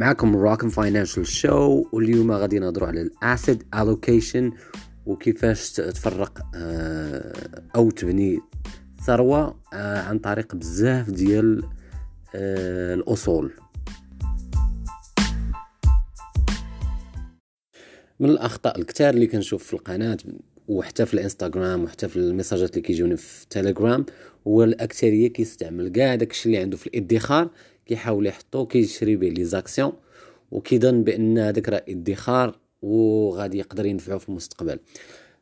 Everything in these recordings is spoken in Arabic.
معكم راكن Financial Show واليوم غادي نهضروا على ال asset allocation وكيفاش تفرق آه، أو تبني ثروة آه، عن طريق بزاف ديال آه، الأصول. من الأخطاء الكثار اللي كنشوف في القناة وحتى في الانستغرام وحتى في الميساجات اللي كيجوني في التليجرام هو الاكثريه كيستعمل كاع داكشي اللي عنده في الإدخار كيحاول يحطو كيشري به les actions وكيظن بأن هذاك راه إدخار وغادي يقدر ينفعو في المستقبل.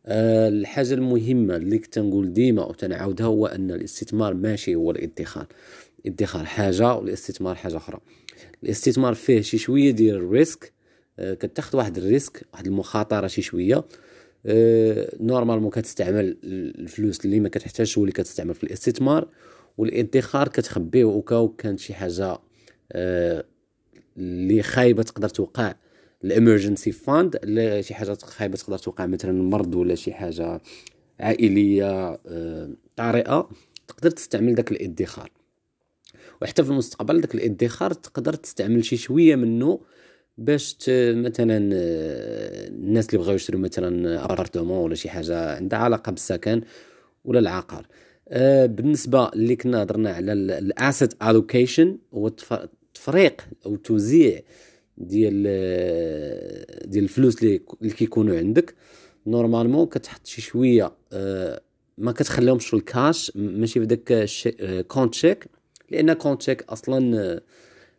أه الحاجة المهمة اللي كنت نقول ديما وتنعاودها هو أن الاستثمار ماشي هو الإدخار. الإدخار حاجة والاستثمار حاجة أخرى. الاستثمار فيه شي شوية ديال ال risque أه كتاخد واحد ال risque واحد المخاطرة شي شوية normalement كتستعمل الفلوس اللي ما كتحتاجش هو اللي كتستعمل في الاستثمار والادخار كتخبيه au cas où كانت شي حاجة آه، اللي خايبة تقدر توقع ال emergency fund شي حاجة خايبة تقدر توقع مثلا مرض ولا شي حاجة عائلية آه، طارئة تقدر تستعمل داك الادخار. وحتى في المستقبل داك الادخار تقدر تستعمل شي شوية منه باش مثلا آه، الناس اللي بغاو يشريو مثلا appartement ولا شي حاجة عندها علاقة بالسكن ولا العقار. آه، بالنسبة اللي كنا هضرنا على ال asset allocation هو التفريق أو التوزيع ديال آه، ديال الفلوس اللي كيكونوا عندك. normalement كتحط شي شوية ما كتخليهمش في الكاش ماشي في داك compte chèque لأن compte chèque أصلا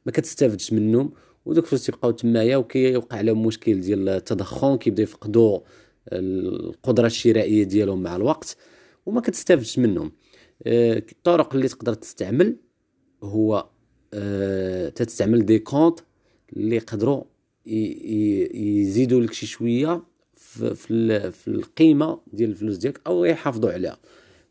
ما كتستافدش منهم. ودوك الفلوس تيبقاو تمايا وكيوقع لهم مشكل ديال التضخم كيبداو يفقدوا القدرة الشرائية ديالهم مع الوقت وما كتستافدش منهم. آه، الطرق اللي تقدر تستعمل هو أه تستعمل des comptes اللي يقدروا يزيدوا لك شي شوية في, في, القيمة ديال الفلوس ديالك أو يحافظوا عليها.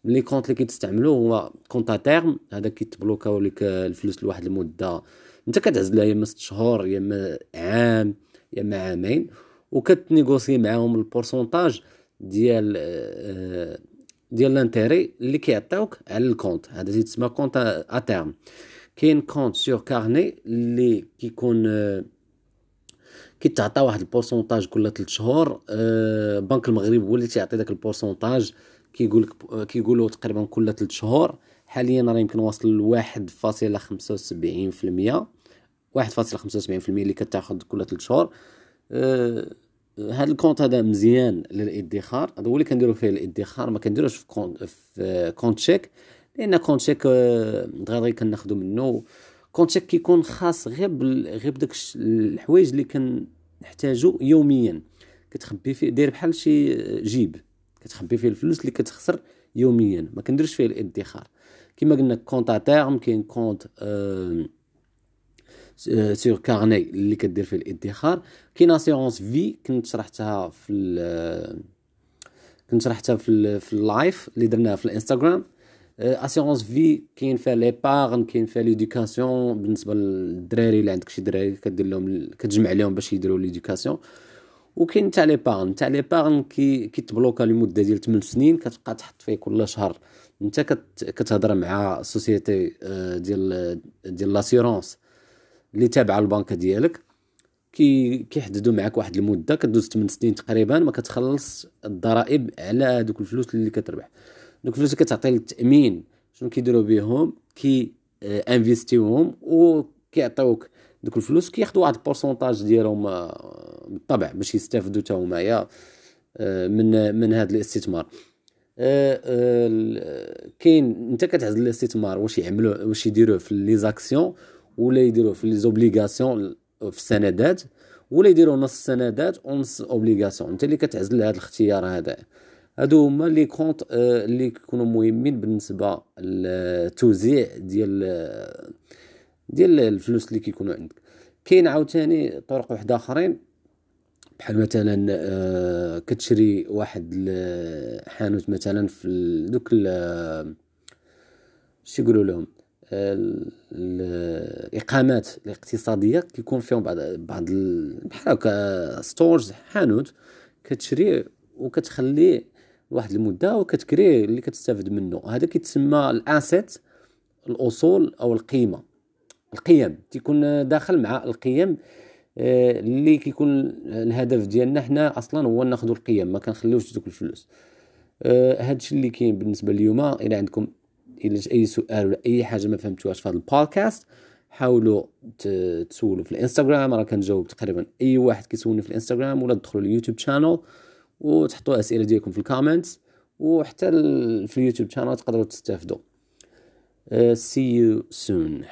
les comptes اللي كتستعملوا هو compte à terme هذا كيتبلوكاو لك الفلوس لواحد المدة انت كتعزل لها يا اما 6 شهور يا اما عام يا اما عامين وكت négocier معاهم ال pourcentage ديال أه ديال l'intérêt اللي كيعطيوك على ال compte. هذا تيتسمى compte à terme. كاين compte sur carnet اللي كيكون كيتعطى واحد ال pourcentage كل 3 شهور. بنك المغرب هو اللي تيعطي داك ال pourcentage. كيقول لك كيقولوا تقريبا كل 3 شهور. حاليا راه يمكن واصل ل 1.75% 1.75% اللي كتاخذ كل 3 شهور. أه هذا ال compte هذا مزيان للادخار. هذا هو اللي كنديرو فيه الادخار. ما كنديروش في compte في compte chèque لأن compte chèque آه، دغيا كناخذو منه compte chèque كيكون خاص غير غير بداك الحوايج اللي كنحتاجو يوميا. كتخبي فيه داير بحال شي جيب. كتخبي فيه الفلوس اللي كتخسر يوميا. ما كنديرش فيه الادخار. كما قلنا compte à terme كاين compte آه sur euh, carnet اللي كدير فيه الادخار. كاين assurance vie كنت شرحتها في كنت شرحتها في في ال live اللي درناها في الانستغرام. assurance vie كاين فيها l'épargne كاين فيها l'éducation بالنسبة للدراري اللي عندك شي دراري كدير لهم كتجمع لهم باش يديروا l'éducation وكاين تاع l'épargne تاع l'épargne كي كيتبلوكا لمدة ديال 8 سنين كتبقى تحط فيه كل شهر. انت كتهضر مع société ديال ديال l'assurance اللي تابعة البنكه ديالك كي كيحددوا معك واحد المدة كدوز 8 سنين تقريبا ما كتخلص الضرائب على هذوك الفلوس اللي كتربح. دوك الفلوس اللي كتعطي للتأمين شنو كيديروا بهم كي انفيستيوهم وكيعطيوك دوك الفلوس كياخذوا واحد ال pourcentage ديالهم آه، بالطبع باش يستافدوا حتى هما آه، من من هذا الاستثمار. آه، كاين انت كتعزل الاستثمار واش يعملوا واش يديروه في les actions ولا يديروا في les obligations في السندات ولا يديروا نص السندات ونص obligations انت اللي كتعزل هذا الاختيار هذا. هادو هما les comptes آه، اللي كيكونوا مهمين بالنسبة للتوزيع ديال ديال الفلوس اللي كيكونوا عندك. كاين عاوتاني طرق واحدة آخرين. بحال مثلا آه، كتشري واحد الحانوت مثلا في دوك شي يقولوا لهم؟ الاقامات الاقتصادية كيكون فيهم بعض بعض بحال هكا stores حانوت كتشري وكتخليه واحد المدة وكتكري اللي كتستافد منه هذا كيتسمى ال asset الأصول أو القيمة. القيم تيكون داخل مع القيم آه، اللي كيكون الهدف ديالنا حنا أصلا هو ناخذ القيم ما كنخليوش دوك الفلوس. آه، هادشي اللي كاين بالنسبة لليوم إلى عندكم أي سؤال ولا أي حاجة ما فهمتوهاش في هذا البودكاست حاولوا تسولوا في الإنستغرام. راه كنجاوب تقريبا أي واحد كيسولني في الإنستغرام ولا تدخلوا اليوتيوب channel وتحطوا أسئلة ديالكم في ال comments وحتى في اليوتيوب شانل تقدروا تستافدوا. see you soon.